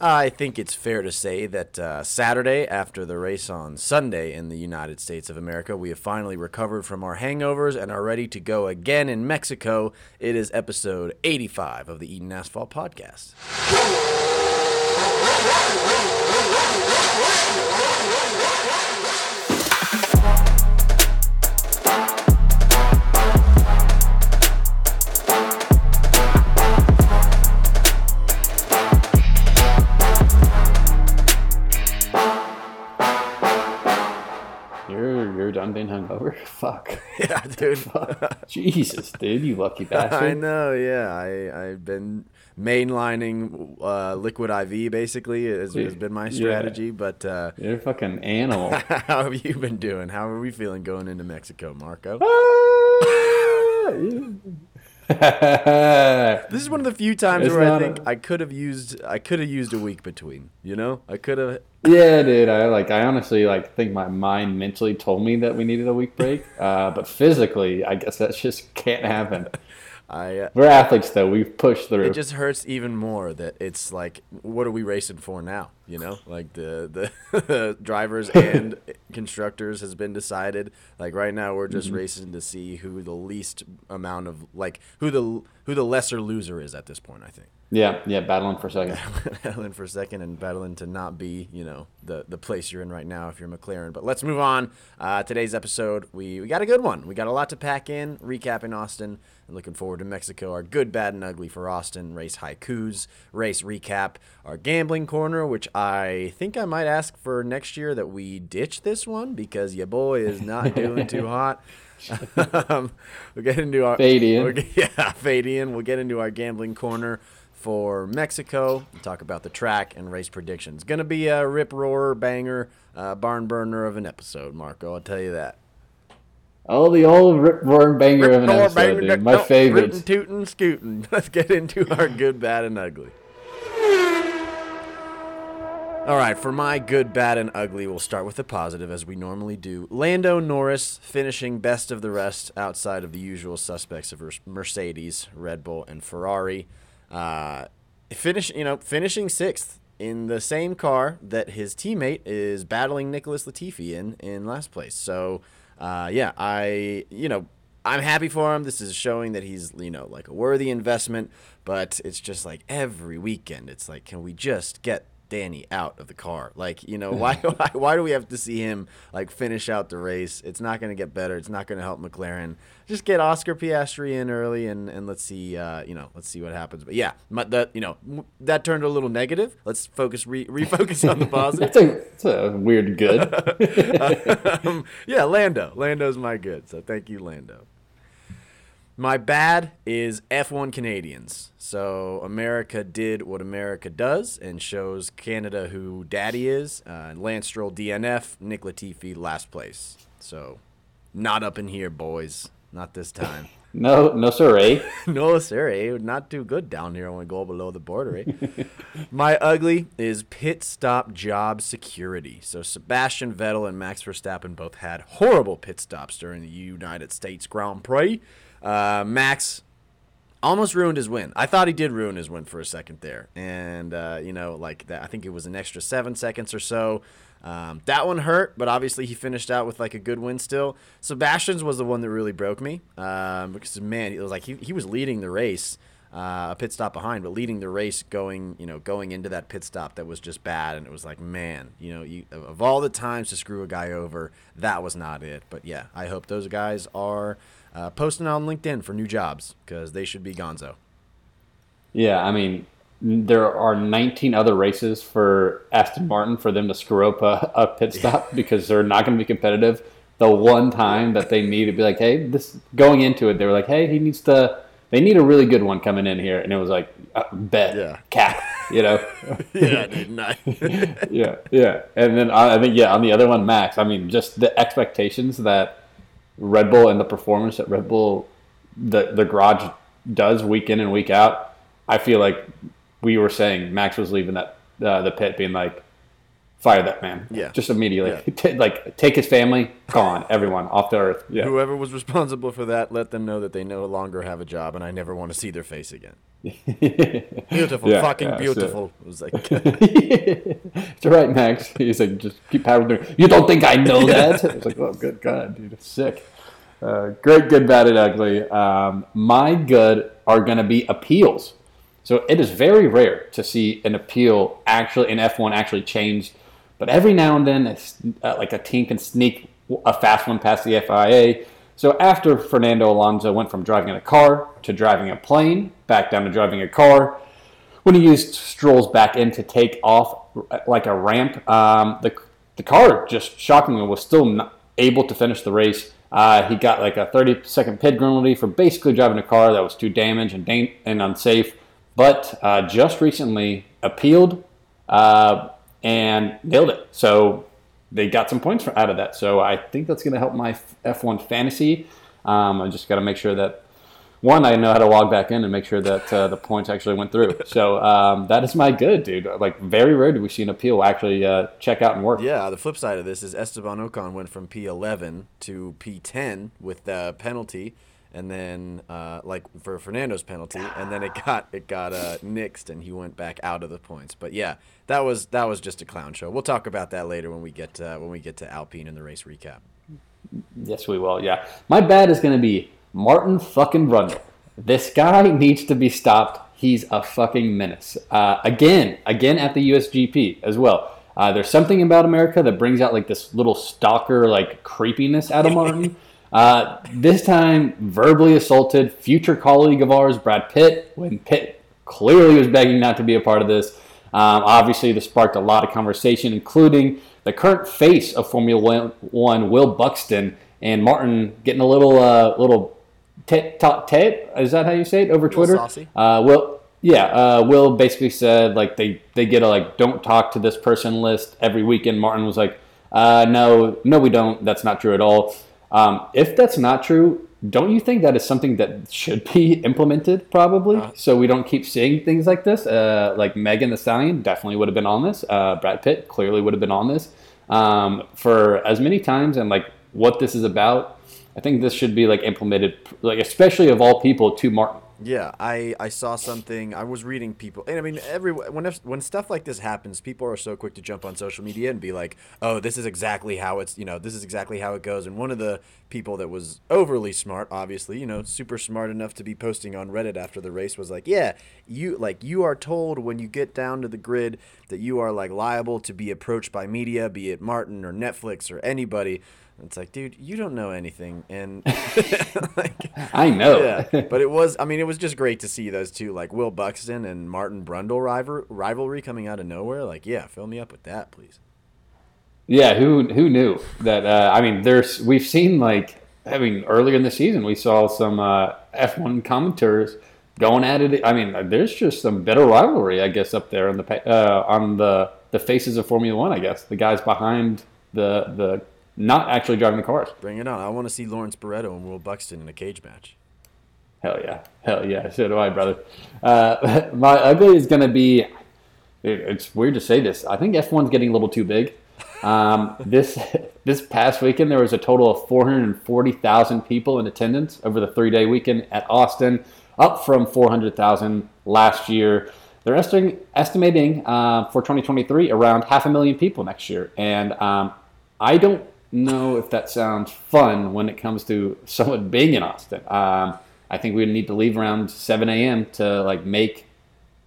I think it's fair to say that uh, Saturday, after the race on Sunday in the United States of America, we have finally recovered from our hangovers and are ready to go again in Mexico. It is episode 85 of the Eden Asphalt Podcast. Fuck. Yeah, dude. Fuck. Jesus, dude, you lucky bastard. I know, yeah. I, I've been mainlining uh, liquid IV basically, has, has been my Yeah. strategy. But uh, You're a fucking animal. how have you been doing? How are we feeling going into Mexico, Marco? This is one of the few times It's where I think a- I could have used I could have used a week between. You know, I could have. Yeah, dude. I like. I honestly like think my mind mentally told me that we needed a week break, uh, but physically, I guess that just can't happen. I. Uh, We're athletes, though. We've pushed through. it just hurts even more that it's like, what are we racing for now? You know, like the the drivers and constructors has been decided. Like right now, we're Mm-hmm. just racing to see who the least amount of like who the who the lesser loser is at this point. I think. yeah, yeah. Battling for second. battling for second and battling to not be, you know, the the place you're in right now if you're McLaren. But let's move on. Uh, today's episode, we, we got a good one. We got a lot to pack in, recapping Austin and looking forward to Mexico. Our good, bad, and ugly for Austin, race haikus, race recap, our gambling corner, which I think I might ask for next year that we ditch this one because your boy is not doing too hot. um, we'll get into our Fade in. yeah, fade in. We'll get into our gambling corner for Mexico. We'll talk about the track and race predictions. Gonna be a rip roarer banger, uh, barn burner of an episode, Marco. I'll tell you that. Oh, the old rip roaring banger of an episode, banger, dude. My no, favorite. Rootin', tootin', scootin'. Let's get into our good, bad, and ugly. All right, for my good, bad, and ugly, we'll start with the positive as we normally do. Lando Norris finishing best of the rest outside of the usual suspects of Mercedes, Red Bull, and Ferrari. Uh, finish, you know, finishing sixth in the same car that his teammate is battling Nicholas Latifi in in last place. So, uh, yeah, I, you know, I'm happy for him. This is showing that he's, you know, like a worthy investment. But it's just like every weekend, it's like, can we just get Danny out of the car? Like, you know, why, why, why do we have to see him like finish out the race? It's not going to get better. It's not going to help McLaren. Just get Oscar Piastri in early, and, and let's see, uh, you know, let's see what happens. But yeah, my, that you know, m- that turned a little negative. Let's focus, re- refocus on the positive. It's a, it's a weird good. um, yeah, Lando. Lando's my good. So thank you, Lando. My bad is F1 Canadians. So America did what America does and shows Canada who daddy is. Uh, Lance Stroll DNF, Nick Latifi last place. So not up in here, boys. Not this time. no, no, sir. Eh? no, sir. eh? Not too good down here when we go below the border. Eh? My ugly is pit stop job security. So Sebastian Vettel and Max Verstappen both had horrible pit stops during the United States Grand Prix. Uh, Max almost ruined his win. I thought he did ruin his win for a second there, and uh, you know, like that. I think it was an extra seven seconds or so. Um, that one hurt, but obviously he finished out with like a good win still. Sebastian's was the one that really broke me um, because man, it was like he, he was leading the race, uh, a pit stop behind, but leading the race going you know going into that pit stop that was just bad, and it was like man, you know, you, of all the times to screw a guy over, that was not it. But yeah, I hope those guys are uh, posting on LinkedIn for new jobs because they should be Gonzo. Yeah, I mean, there are 19 other races for Aston Martin for them to screw up a, a pit stop because they're not going to be competitive. The one time that they need to be like, hey, this going into it, they were like, hey, he needs to. They need a really good one coming in here, and it was like, uh, bet, Yeah. cap, you know. yeah, yeah, yeah. And then I, I think yeah, on the other one, Max. I mean, just the expectations that Red Bull and the performance that Red Bull, the the garage does week in and week out. I feel like we were saying Max was leaving that uh, the pit, being like, fire that man. Yeah. Just immediately. Yeah. Ta- like take his family, gone, everyone off the earth. Yeah. Whoever was responsible for that, let them know that they no longer have a job, and I never want to see their face again. Beautiful, Yeah, fucking yeah, beautiful. It was like, it's all right, Max. He's like, just keep powering through. You don't think I know that? It's like, oh, good God, dude, it's sick. Uh, great, good, bad, and ugly. Um, my good are going to be appeals. So it is very rare to see an appeal actually in F1 actually changed, but every now and then, uh, like a team can sneak a fast one past the FIA. So after Fernando Alonso went from driving a car to driving a plane, back down to driving a car, when he used Stroll's back end to take off uh, like a ramp, um, the, the car just shockingly was still not able to finish the race. Uh, he got like a 30 second pit penalty for basically driving a car that was too damaged and, and unsafe, but uh, just recently appealed uh, and nailed it. So they got some points out of that. So I think that's going to help my F1 fantasy. Um, I just got to make sure that one, I know how to log back in and make sure that uh, the points actually went through. So um, that is my good, dude. Like very rare do we see an appeal actually uh, check out and work. yeah. The flip side of this is Esteban Ocon went from P11 to P10 with the penalty, and then uh, like for Fernando's penalty, and then it got it got uh, nixed, and he went back out of the points. But yeah, that was that was just a clown show. We'll talk about that later when we get uh, when we get to Alpine and the race recap. Yes, we will. Yeah, my bad is going to be Martin fucking Brundle. This guy needs to be stopped. He's a fucking menace. Uh, again, again at the USGP as well. Uh, there's something about America that brings out like this little stalker like creepiness out of Martin. Uh, this time, verbally assaulted future colleague of ours, Brad Pitt, when Pitt clearly was begging not to be a part of this. Um, obviously, this sparked a lot of conversation, including the current face of Formula One, Will Buxton, and Martin getting a little, uh, little tit tit. Is that how you say it over Twitter? Uh, Will, yeah. Uh, Will basically said like they they get a like don't talk to this person list every weekend. Martin was like, uh, no, no, we don't. That's not true at all. Um, if that's not true, don't you think that is something that should be implemented probably so we don't keep seeing things like this? Uh, like Megan the Stallion definitely would have been on this. Uh, Brad Pitt clearly would have been on this um, for as many times and like what this is about. I think this should be like implemented, like especially of all people to Martin. Yeah, I, I saw something. I was reading people, and I mean, every when when stuff like this happens, people are so quick to jump on social media and be like, "Oh, this is exactly how it's you know this is exactly how it goes." And one of the people that was overly smart, obviously, you know, super smart enough to be posting on Reddit after the race was like, "Yeah, you like you are told when you get down to the grid that you are like liable to be approached by media, be it Martin or Netflix or anybody." It's like, dude, you don't know anything, and like, I know. yeah, but it was. I mean, it was just great to see those two, like Will Buxton and Martin Brundle rival, rivalry coming out of nowhere. Like, yeah, fill me up with that, please. Yeah, who who knew that? Uh, I mean, there's we've seen like I mean earlier in the season we saw some uh, F1 commenters going at it. I mean, there's just some bitter rivalry, I guess, up there on the uh, on the the faces of Formula One. I guess the guys behind the the not actually driving the cars. Bring it on. I want to see Lawrence Barretto and Will Buxton in a cage match. Hell yeah, hell yeah, so do I, brother. Uh, my ugly is gonna be. it- It's weird to say this. I think F1's getting a little too big. Um, this this past weekend, there was a total of 440,000 people in attendance over the three day weekend at Austin, up from 400,000 last year. They're estimating, estimating uh, for 2023 around half a million people next year, and um, I don't know if that sounds fun when it comes to someone being in Austin. Um, I think we need to leave around 7 a.m. to like make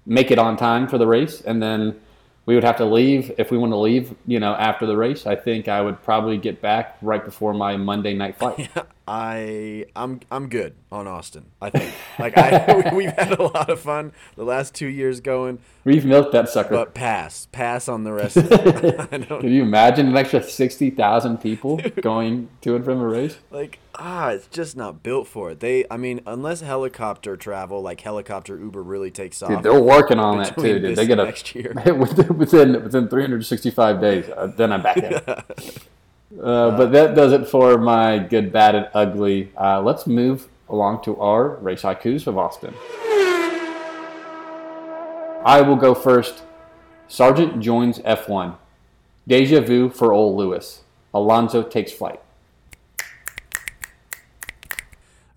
make it on time for the race, and then we would have to leave if we want to leave. You know, after the race, I think I would probably get back right before my Monday night flight. I I'm I'm good on Austin. I think like I we've had a lot of fun the last two years going, We've milked that sucker. but pass pass on the rest. Of it. I don't Can you imagine an extra 60,000 people going to and from a race? like ah it's just not built for it they i mean unless helicopter travel like helicopter uber really takes off Dude, they're working on that too, dude. They get a next year. within within within 365 days. Uh, then I'm back in. Uh, but that does it for my good, bad, and ugly. Uh, let's move along to our race haikus of Austin. I will go first. Sargeant joins F1. Deja vu for old Lewis. Alonso takes flight.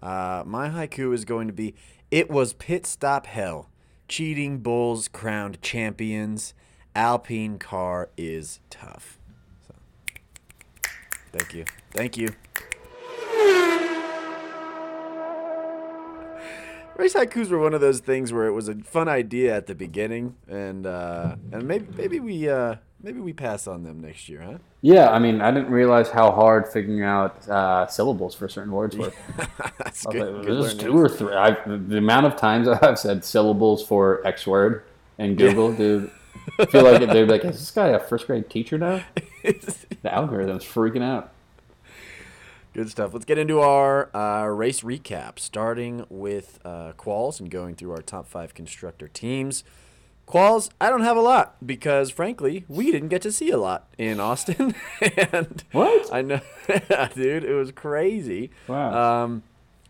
Uh, my haiku is going to be It was pit stop hell. Cheating bulls crowned champions. Alpine car is tough. Thank you. Thank you. Race haikus were one of those things where it was a fun idea at the beginning, and uh, and maybe maybe we uh, maybe we pass on them next year, huh? Yeah, I mean, I didn't realize how hard figuring out uh, syllables for certain words were. That's good. like, good two or three. I, the amount of times I've said syllables for X word in Google, dude, I feel like they'd be like, "Is this guy a first grade teacher now?" The algorithm's freaking out. Good stuff. Let's get into our uh, race recap, starting with uh, Quals and going through our top five constructor teams. Quals, I don't have a lot because, frankly, we didn't get to see a lot in Austin. and What? I know, dude, it was crazy. Wow. Um,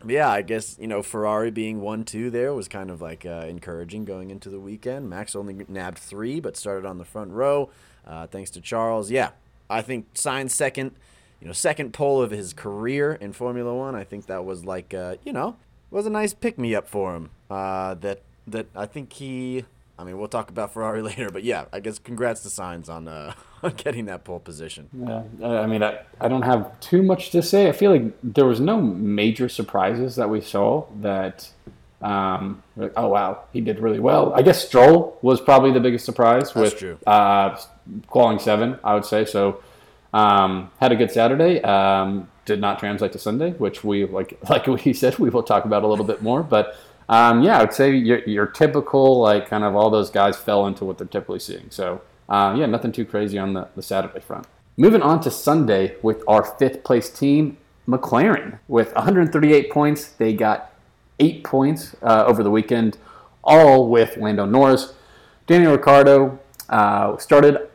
yeah, I guess you know Ferrari being one two there was kind of like uh, encouraging going into the weekend. Max only nabbed three, but started on the front row, uh, thanks to Charles. Yeah, I think Sainz second, you know, second pole of his career in Formula One. I think that was like uh, you know was a nice pick me up for him. Uh, that that I think he. I mean, we'll talk about Ferrari later, but yeah, I guess congrats to Sainz on uh, on getting that pole position. Yeah, I mean, I, I don't have too much to say. I feel like there was no major surprises that we saw that, um, like, oh, wow, he did really well. I guess Stroll was probably the biggest surprise That's with. Uh, qualifying seven, I would say. So um, had a good Saturday. Um, did not translate to Sunday, which we, like like we said, we will talk about a little bit more. But um, yeah, I would say your, your typical, like, kind of all those guys fell into what they're typically seeing. So, uh, yeah, nothing too crazy on the, the Saturday front. Moving on to Sunday with our fifth place team, McLaren, with 138 points. They got eight points uh, over the weekend, all with Lando Norris. Daniel Ricciardo uh, started.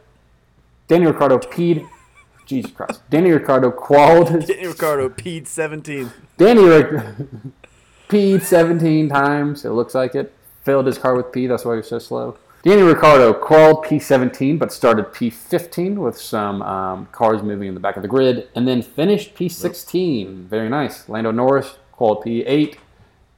Daniel Ricciardo peed. Jesus Christ. Daniel Ricciardo qualled. Daniel Ricciardo, Pete 17. Danny peed 17 times. It looks like it. Filled his car with pee. That's why he was so slow. Danny Ricciardo crawled P17, but started P15 with some um, cars moving in the back of the grid, and then finished P16. Very nice. Lando Norris crawled P8,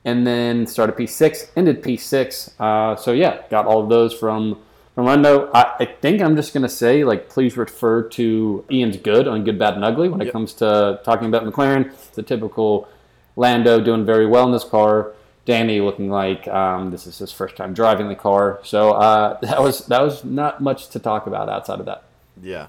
and then started P6, ended P6. Uh, so yeah, got all of those from from Lando. I, I think I'm just gonna say like please refer to Ian's good on Good, Bad, and Ugly when it comes to talking about McLaren. It's a typical Lando doing very well in this car. Danny looking like um, this is his first time driving the car. So uh, that was that was not much to talk about outside of that. Yeah.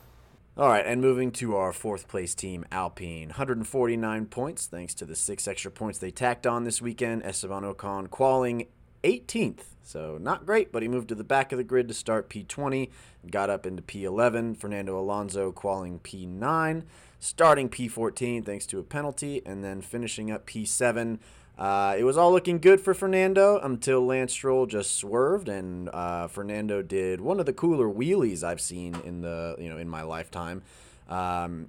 All right, and moving to our fourth place team, Alpine. 149 points, thanks to the six extra points they tacked on this weekend. Esteban Ocon qualing 18th. So not great, but he moved to the back of the grid to start P20, got up into P11. Fernando Alonso qualing P9, starting P14 thanks to a penalty, and then finishing up P7. Uh, it was all looking good for Fernando until Lance Stroll just swerved, and uh, Fernando did one of the cooler wheelies I've seen in the you know in my lifetime. Um,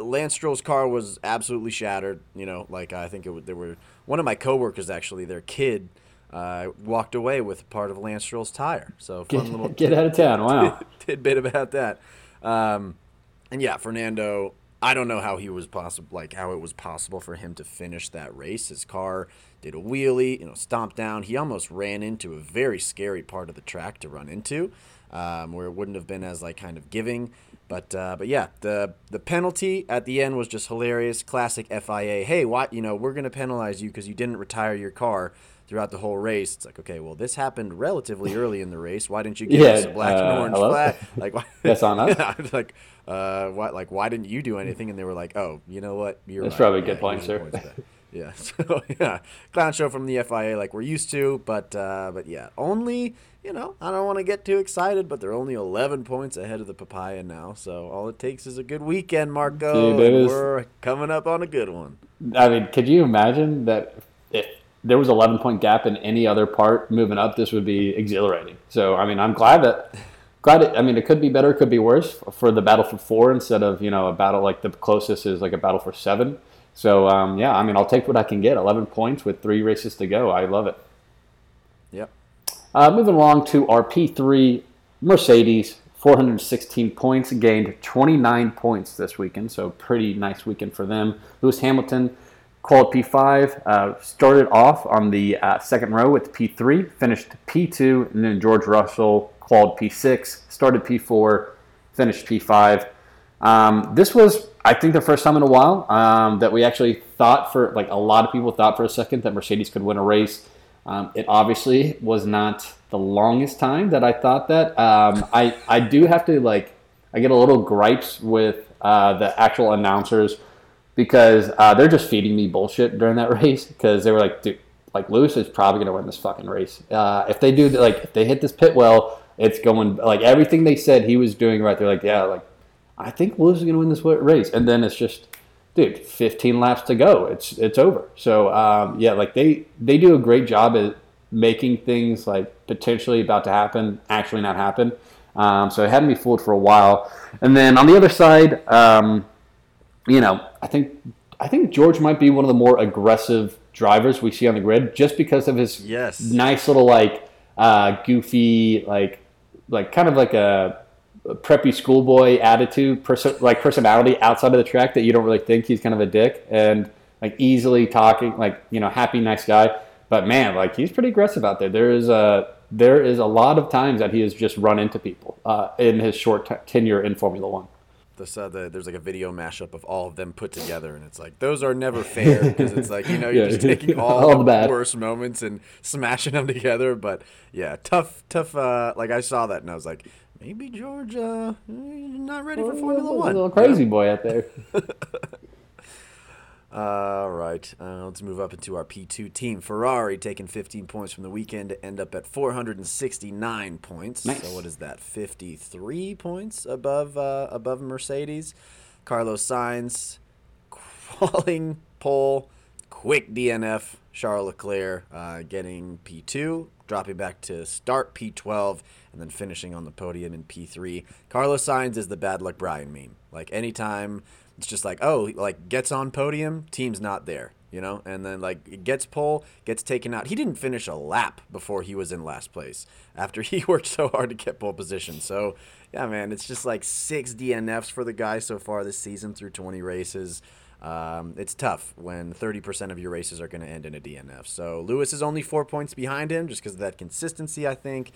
Lance Stroll's car was absolutely shattered. You know, like I think it there were one of my coworkers actually, their kid uh, walked away with part of Lance Stroll's tire. So fun little Get, get out of town! Wow. tidbit about that. Um, and yeah, Fernando. I don't know how he was possible, like how it was possible for him to finish that race. His car did a wheelie, you know, stomped down. He almost ran into a very scary part of the track to run into, um, where it wouldn't have been as like kind of giving. But uh, but yeah, the the penalty at the end was just hilarious. Classic FIA. Hey, what you know, we're gonna penalize you because you didn't retire your car throughout the whole race. It's like, okay, well, this happened relatively early in the race. Why didn't you give Yeah, us a black and uh, orange hello? flag? Like, why? That's on us. Yeah, like, uh, why? Like, why didn't you do anything? And they were like, oh, you know what? You're That's right. probably a good Yeah, point, sir. Yeah. So yeah, clown show from the FIA, like we're used to, but uh, but yeah, only you know, I don't want to get too excited, but they're only 11 points ahead of the Papaya now. So all it takes is a good weekend, Marco, Dude, and we're coming up on a good one. I mean, could you imagine that there was 11 point gap in any other part moving up, this would be exhilarating. So, I mean, I'm glad that, glad it, I mean, it could be better, it could be worse for the battle for four instead of, you know, a battle like the closest is like a battle for seven. So, um, yeah, I mean, I'll take what I can get. 11 points with three races to go. I love it. Yep. Uh, moving along to our P3 Mercedes 416 points, gained 29 points this weekend, so pretty nice weekend for them. Lewis Hamilton, quad P5, uh, started off on the uh, second row with P3, finished P2, and then George Russell, quad P6, started P4, finished P5. Um, this was, I think, the first time in a while um, that we actually thought for, like a lot of people thought for a second that Mercedes could win a race. Um, it obviously was not the longest time that I thought that. Um, I I do have to like I get a little gripes with uh, the actual announcers because uh, they're just feeding me bullshit during that race because they were like, dude, like Lewis is probably gonna win this fucking race. Uh, if they do like if they hit this pit well, it's going like everything they said he was doing right. They're like, yeah, like I think Lewis is gonna win this race, and then it's just dude, 15 laps to go. It's it's over. So um, yeah, like they they do a great job at making things like potentially about to happen actually not happen. Um, so it had me fooled for a while. And then on the other side, um, you know, I think I think George might be one of the more aggressive drivers we see on the grid just because of his Yes. nice little like uh, goofy like like kind of like a preppy schoolboy attitude, perso- like personality outside of the track that you don't really think he's kind of a dick and like easily talking, like you know, happy, nice guy. But man, like he's pretty aggressive out there. There is a there is a lot of times that he has just run into people uh, in his short t- tenure in Formula One. This, uh, the, there's like a video mashup of all of them put together, and it's like those are never fair because it's like you know you're Yeah. just taking all, All the the bad. worst moments and smashing them together. But yeah, tough, tough. Uh, like I saw that and I was like, maybe George, uh, not ready for Formula a One. little crazy boy out there. All right, uh, let's move up into our P2 team. Ferrari taking 15 points from the weekend to end up at 469 points. Nice. So what is that? 53 points above uh, above Mercedes. Carlos Sainz crawling pole, quick DNF. Charles Leclerc uh, getting P2, dropping back to start P12, and then finishing on the podium in P3. Carlos Sainz is the bad luck Brian meme. Like anytime it's just like, oh, like gets on podium, team's not there, you know, and then like gets pole, gets taken out. He didn't finish a lap before he was in last place after he worked so hard to get pole position. So yeah, man, it's just like six DNFs for the guy so far this season through 20 races. Um, it's tough when 30% of your races are going to end in a DNF. So Lewis is only four points behind him just because of that consistency, I think.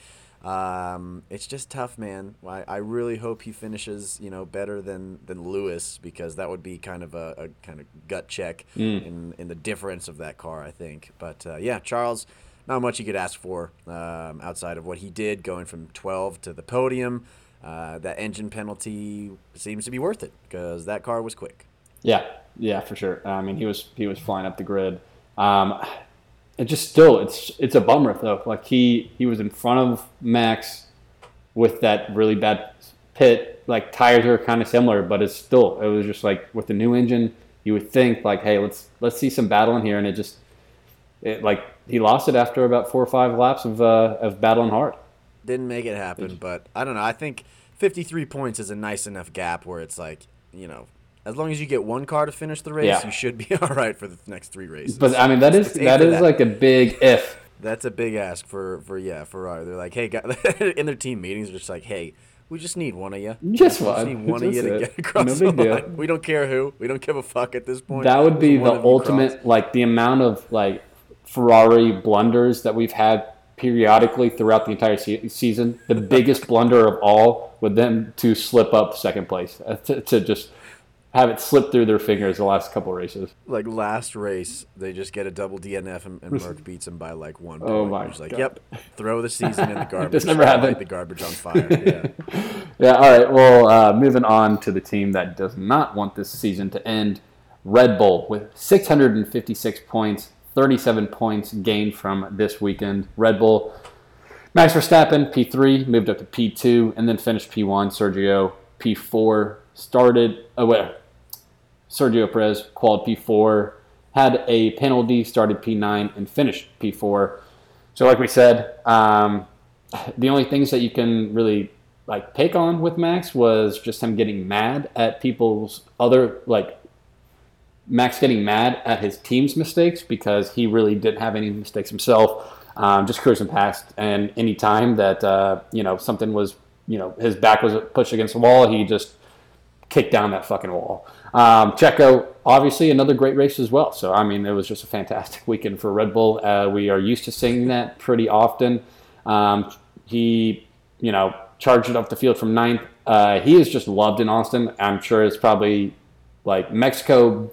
Um, it's just tough, man. I, I really hope he finishes, you know, better than, than Lewis because that would be kind of a, a kind of gut check in, in the difference of that car, I think. But uh, yeah, Charles, not much you could ask for um, outside of what he did going from 12 to the podium. Uh, that engine penalty seems to be worth it because that car was quick. Yeah, yeah, for sure. I mean, he was he was flying up the grid. Um, it just still it's it's a bummer though. Like he he was in front of Max with that really bad pit. Like tires are kind of similar, but it's still it was just like with the new engine, you would think like, hey, let's let's see some battle in here, and it just it like he lost it after about four or five laps of uh, of battling hard. Didn't make it happen, but I don't know. I think 53 points is a nice enough gap where it's like, you know, as long as you get one car to finish the race, Yeah. you should be all right for the next three races. But I mean, that is Let's that like a big if. That's a big ask for for yeah Ferrari. They're like, hey, guys, in their team meetings, they're just like, hey, we just need one of you. Just We one. need one of you That's to get across No the deal. line. We don't care who. We don't give a fuck at this point. That would be the ultimate, like the amount of like Ferrari blunders that we've had periodically throughout the entire se- season. The biggest blunder of all would them to slip up second place uh, to, to just have it slip through their fingers the last couple races. Like last race, they just get a double DNF and, and Merc beats them by like one. Oh point. my It's like, God. yep, throw the season in the garbage. This never light happened. The garbage on fire. Yeah. Yeah, all right. Well, uh, moving on to the team that does not want this season to end Red Bull with 656 points, 37 points gained from this weekend. Red Bull, Max Verstappen, P3, moved up to P2, and then finished P1. Sergio, P4, started, oh, wait, Sergio Perez, qualified P4, had a penalty, started P9, and finished P4. So, like we said, um, the only things that you can really like pick on with Max was just him getting mad at people's other like Max getting mad at his team's mistakes because he really didn't have any mistakes himself. Um, just cruising past, and any time that uh, you know something was you know his back was pushed against the wall. He just kicked down that fucking wall. Um, Checo, obviously, another great race as well. So I mean, it was just a fantastic weekend for Red Bull. Uh, we are used to seeing that pretty often. Um, he, you know, charged it up the field from ninth. Uh, he is just loved in Austin. I'm sure it's probably like Mexico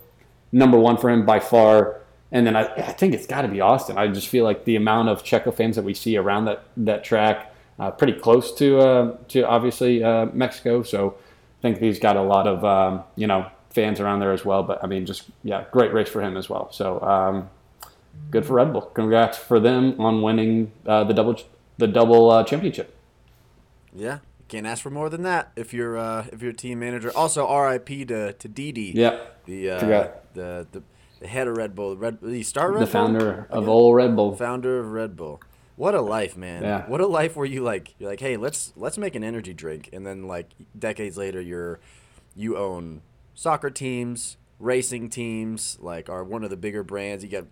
number one for him by far. And then I, I think it's got to be Austin. I just feel like the amount of Checo fans that we see around that that track, uh, pretty close to uh, to obviously uh, Mexico. So I think he's got a lot of um, you know fans around there as well. But I mean, just yeah, great race for him as well. So um, good for Red Bull. Congrats for them on winning uh, the double the double uh, championship. Yeah, can't ask for more than that if you're uh, if you're a team manager. Also, R.I.P. to to Didi. Yeah, the uh, the the the head of Red Bull. Red the star Red the Bull? founder of old Red Bull. founder of Red Bull. What a life, man! Yeah. What a life where you like you're like, hey, let's let's make an energy drink, and then like decades later, you're you own soccer teams, racing teams, like are one of the bigger brands. You got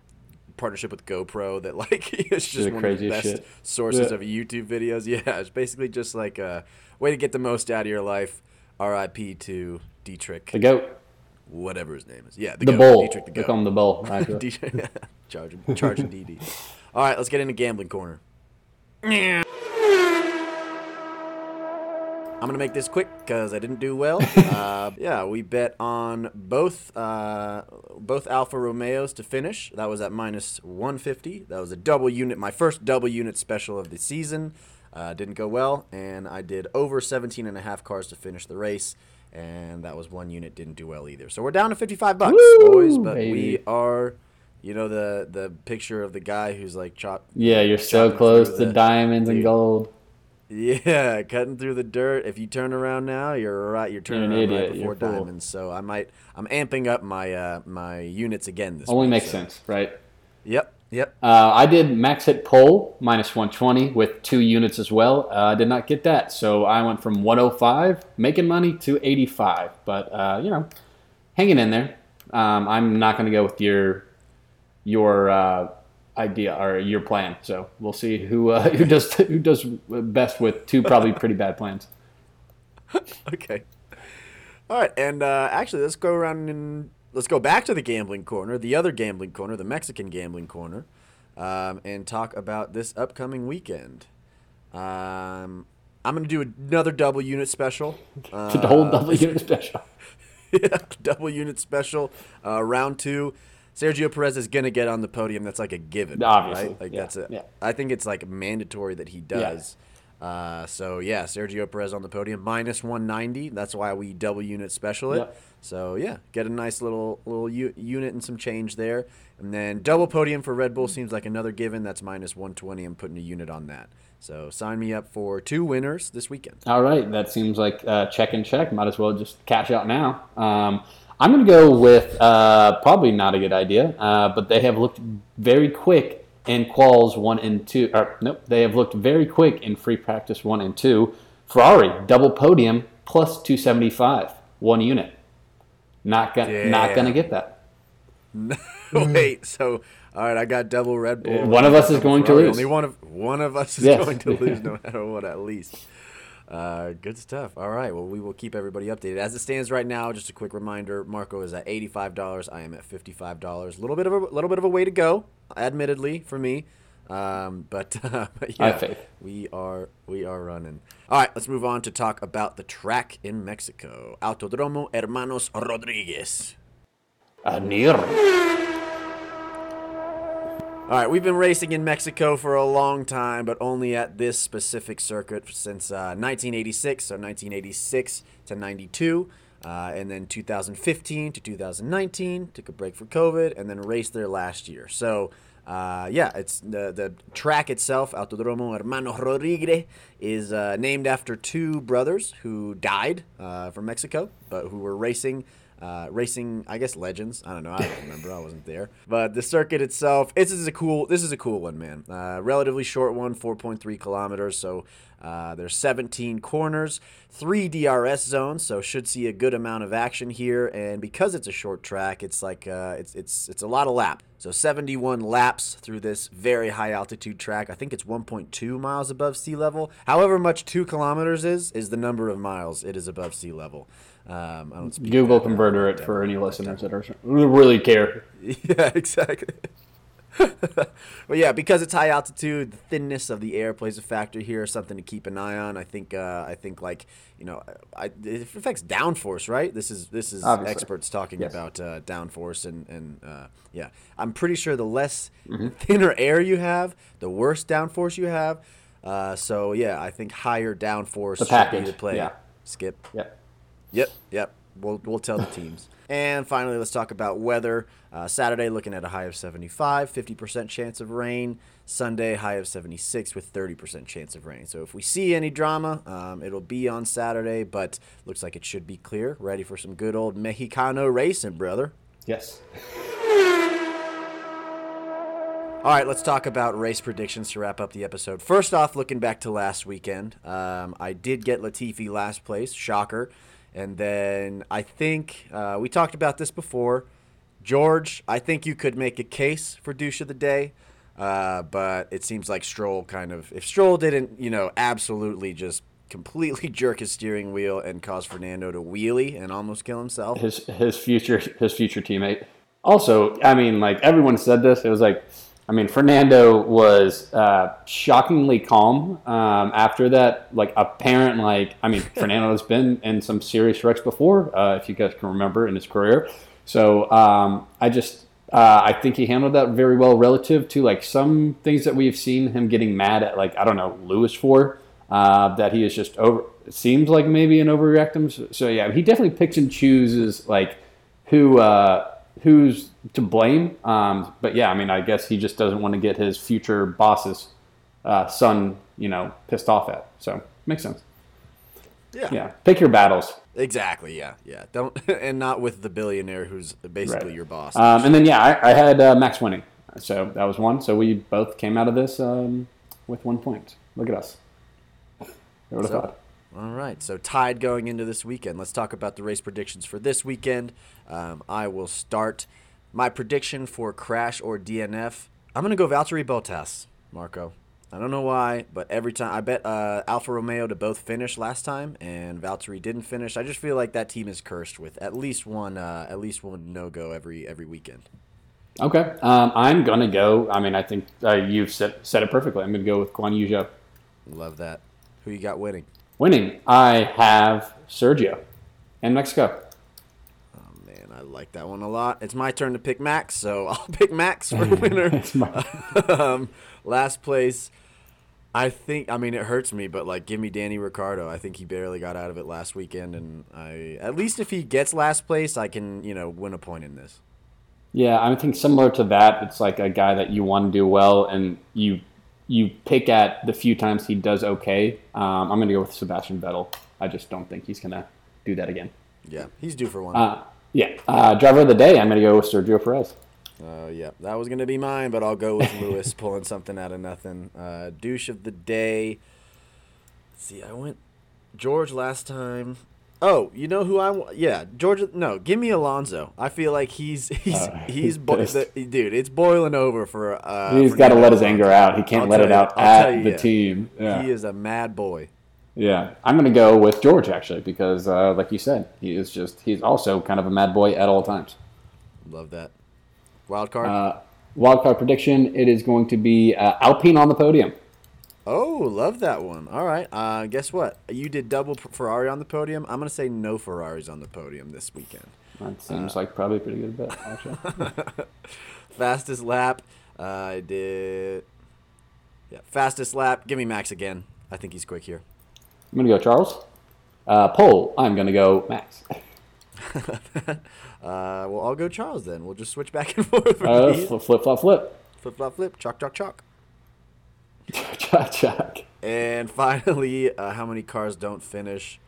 partnership with GoPro that like it's just one of the best shit. sources Yeah. of YouTube videos. Yeah, it's basically just like a way to get the most out of your life. R.I.P. to Dietrich, The goat, whatever his name is. Yeah, the goat, bull. Dietrich the They goat. call him the bull. actually. DJ, charging, charging DD. All right, let's get into gambling corner. I'm gonna make this quick because I didn't do well. uh, yeah, we bet on both uh, both Alfa Romeos to finish. That was at minus 150. That was a double unit, my first double unit special of the season. Uh, didn't go well, and I did over 17 and a half cars to finish the race, and that was one unit didn't do well either. So we're down to 55 bucks, Woo, boys. But we are, you know, the the picture of the guy who's like chop. Yeah, you're so close to the- diamonds and gold. Yeah, cutting through the dirt. If you turn around now, you're right. You're turning an around idiot. right before You're diamonds. So I might. I'm amping up my uh, my units again this. Only week, makes so- sense, right? Yep. Yep. Uh, I did max hit pole minus 120 with two units as well. Uh, I did not get that, so I went from 105 making money to 85. But uh, you know, hanging in there. Um, I'm not going to go with your your uh, idea or your plan. So we'll see who uh, who does who does best with two probably pretty bad plans. Okay. All right, and uh, actually, let's go around and let's go back to the gambling corner, the other gambling corner, the Mexican gambling corner, um, and talk about this upcoming weekend. Um, I'm gonna do another double unit special. Uh, the whole double unit special. yeah, double unit special. Uh, round two, Sergio Perez is gonna get on the podium. That's like a given, Obviously, right? Like yeah, that's a. yeah. I think it's like mandatory that he does. Yeah. Uh, so yeah, Sergio Perez on the podium minus 190. That's why we double unit special it. Yep. So yeah, get a nice little little u- unit and some change there, and then double podium for Red Bull seems like another given. That's minus 120. I'm putting a unit on that. So sign me up for two winners this weekend. All right, that seems like uh, check and check. Might as well just cash out now. Um, I'm going to go with uh, probably not a good idea, uh, but they have looked very quick in quals one and two. Or, nope, they have looked very quick in free practice one and two. Ferrari double podium plus 275, one unit. Not gonna, not gonna get that. No, wait, so all right, I got double Red Bull. One of us is going to lose. Only one of one of us is Yes. going to lose, no matter what. At least. Uh, good stuff. All right. Well, we will keep everybody updated. As it stands right now, just a quick reminder: Marco is at eighty-five dollars. I am at fifty-five dollars. A little bit of a little bit of a way to go, admittedly, for me. Um, but, uh, but yeah, we are we are running. All right. Let's move on to talk about the track in Mexico, Autodromo Hermanos Rodriguez. Anir. All right, we've been racing in Mexico for a long time, but only at this specific circuit since uh, 1986, so 1986 to 92, uh, and then 2015 to 2019. Took a break for COVID, and then raced there last year. So, uh, yeah, it's the the track itself, Autodromo Hermano Rodriguez, is uh, named after two brothers who died uh, from Mexico, but who were racing uh, racing, I guess legends. I don't know. I don't remember. I wasn't there. But the circuit itself, this is a cool. This is a cool one, man. Uh, relatively short one, 4.3 kilometers. So Uh, there's 17 corners, three DRS zones, so should see a good amount of action here. And because it's a short track, it's like uh, it's it's it's a lot of lap. So 71 laps through this very high altitude track. I think it's 1.2 miles above sea level. However much two kilometers is is the number of miles it is above sea level. Um, I don't speak Google converter it for any listeners that are really care. Yeah, exactly. but yeah, because it's high altitude, the thinness of the air plays a factor here. Something to keep an eye on. I think. Uh, I think like you know, I, it affects downforce, right? This is this is Obviously. experts talking Yes. about uh, downforce and and uh, yeah, I'm pretty sure the less Mm-hmm. thinner air you have, the worse downforce you have. Uh, so yeah, I think higher downforce The should package, be the play. yeah. Skip. Yep. Yep, yep. We'll, we'll tell the teams. And finally, let's talk about weather. Uh, Saturday, looking at a high of 75, 50% chance of rain. Sunday, high of 76 with 30% chance of rain. So if we see any drama, um, it'll be on Saturday, but looks like it should be clear. Ready for some good old Mexicano racing, brother. Yes. All right, let's talk about race predictions to wrap up the episode. First off, looking back to last weekend, um, I did get Latifi last place, shocker. And then I think uh, we talked about this before. George, I think you could make a case for douche of the day, uh, but it seems like Stroll kind of, if Stroll didn't, you know, absolutely just completely jerk his steering wheel and cause Fernando to wheelie and almost kill himself. his his future his future teammate. Also, I mean, like everyone said this, it was like, I mean, Fernando was uh, shockingly calm um, after that. Like apparent, like I mean, Fernando has been in some serious wrecks before, uh, if you guys can remember in his career. So um, I just. Uh, I think he handled that very well relative to like some things that we've seen him getting mad at, like I don't know Lewis for uh, that he is just over. Seems like maybe an overreactum. So, so yeah, he definitely picks and chooses like who uh, who's to blame. Um, but yeah, I mean, I guess he just doesn't want to get his future boss's uh, son, you know, pissed off at. So makes sense. Yeah, Yeah. pick your battles. Exactly. Yeah. Yeah. Don't and not with the billionaire who's basically Right. your boss. Um, and then yeah, I, I had uh, Max winning, so that was one. So we both came out of this um, with one point. Look at us. Who would have So- thought? All right. So tied going into this weekend. Let's talk about the race predictions for this weekend. Um, I will start my prediction for crash or DNF. I'm gonna go Valtteri Bottas, Marco. I don't know why, but every time I bet uh, Alfa Romeo to both finish last time, and Valtteri didn't finish. I just feel like that team is cursed with at least one, uh, at least one no go every every weekend. Okay, um, I'm gonna go. I mean, I think uh, you've said, said it perfectly. I'm gonna go with Guan Yu Zhou. Love that. Who you got winning? Winning, I have Sergio in Mexico. Oh man, I like that one a lot. It's my turn to pick Max, so I'll pick Max for winner. Um, last place, I think. I mean, it hurts me, but like, give me Danny Ricciardo. I think he barely got out of it last weekend, and I at least if he gets last place, I can you know win a point in this. Yeah, I think similar to that, it's like a guy that you want to do well, and you you pick at the few times he does okay. Um, I'm gonna go with Sebastian Vettel. I just don't think he's gonna do that again. Yeah, he's due for one. Uh, yeah, uh, driver of the day. I'm gonna go with Sergio Perez. Uh, yeah, that was gonna be mine, but I'll go with Lewis pulling something out of nothing. Uh, douche of the day. Let's see, I went George last time. Oh, you know who I want? Yeah, George. No, give me Alonso. I feel like he's he's Uh, he's he's bo- the, dude. It's boiling over for. Uh, He's got to let his anger out. He can't I'll let it you- out I'll at you, the yeah. team. Yeah. He is a mad boy. Yeah, I'm going to go with George actually because, uh, like you said, he is just he's also kind of a mad boy at all times. Love that. Wild card. Uh, wildcard prediction: It is going to be uh, Alpine on the podium. Oh, love that one. All right. Uh, guess what? You did double Ferrari on the podium. I'm gonna say no Ferraris on the podium this weekend. That seems like probably a pretty good bet. Actually, Fastest lap. Uh, I did. Yeah, fastest lap. Give me Max again. I think he's quick here. I'm going to go Charles. Uh, Pole. I'm going to go Max. Uh, well, I'll go Charles then. We'll just switch back and forth. for Uh, flip, flip, flop, flip. flip, flop, flip. Chalk, chalk, chalk. Jack, Jack. And finally, uh, how many cars don't finish?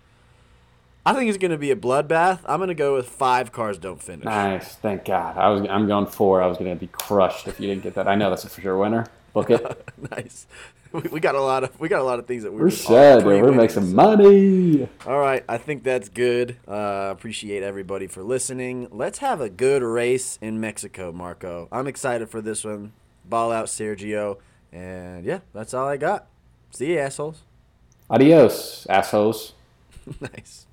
I think it's going to be a bloodbath. I'm going to go with five cars don't finish. Nice, thank God. I was I'm going four. I was going to be crushed if you didn't get that. I know that's a for sure winner. Book it. nice. We, got a lot of we got a lot of things that we're we're sad. We're making money. All right, I think that's good. Uh, appreciate everybody for listening. Let's have a good race in Mexico, Marco. I'm excited for this one. Ball out, Sergio. And yeah, that's all I got. See you, assholes. Adios, assholes. nice.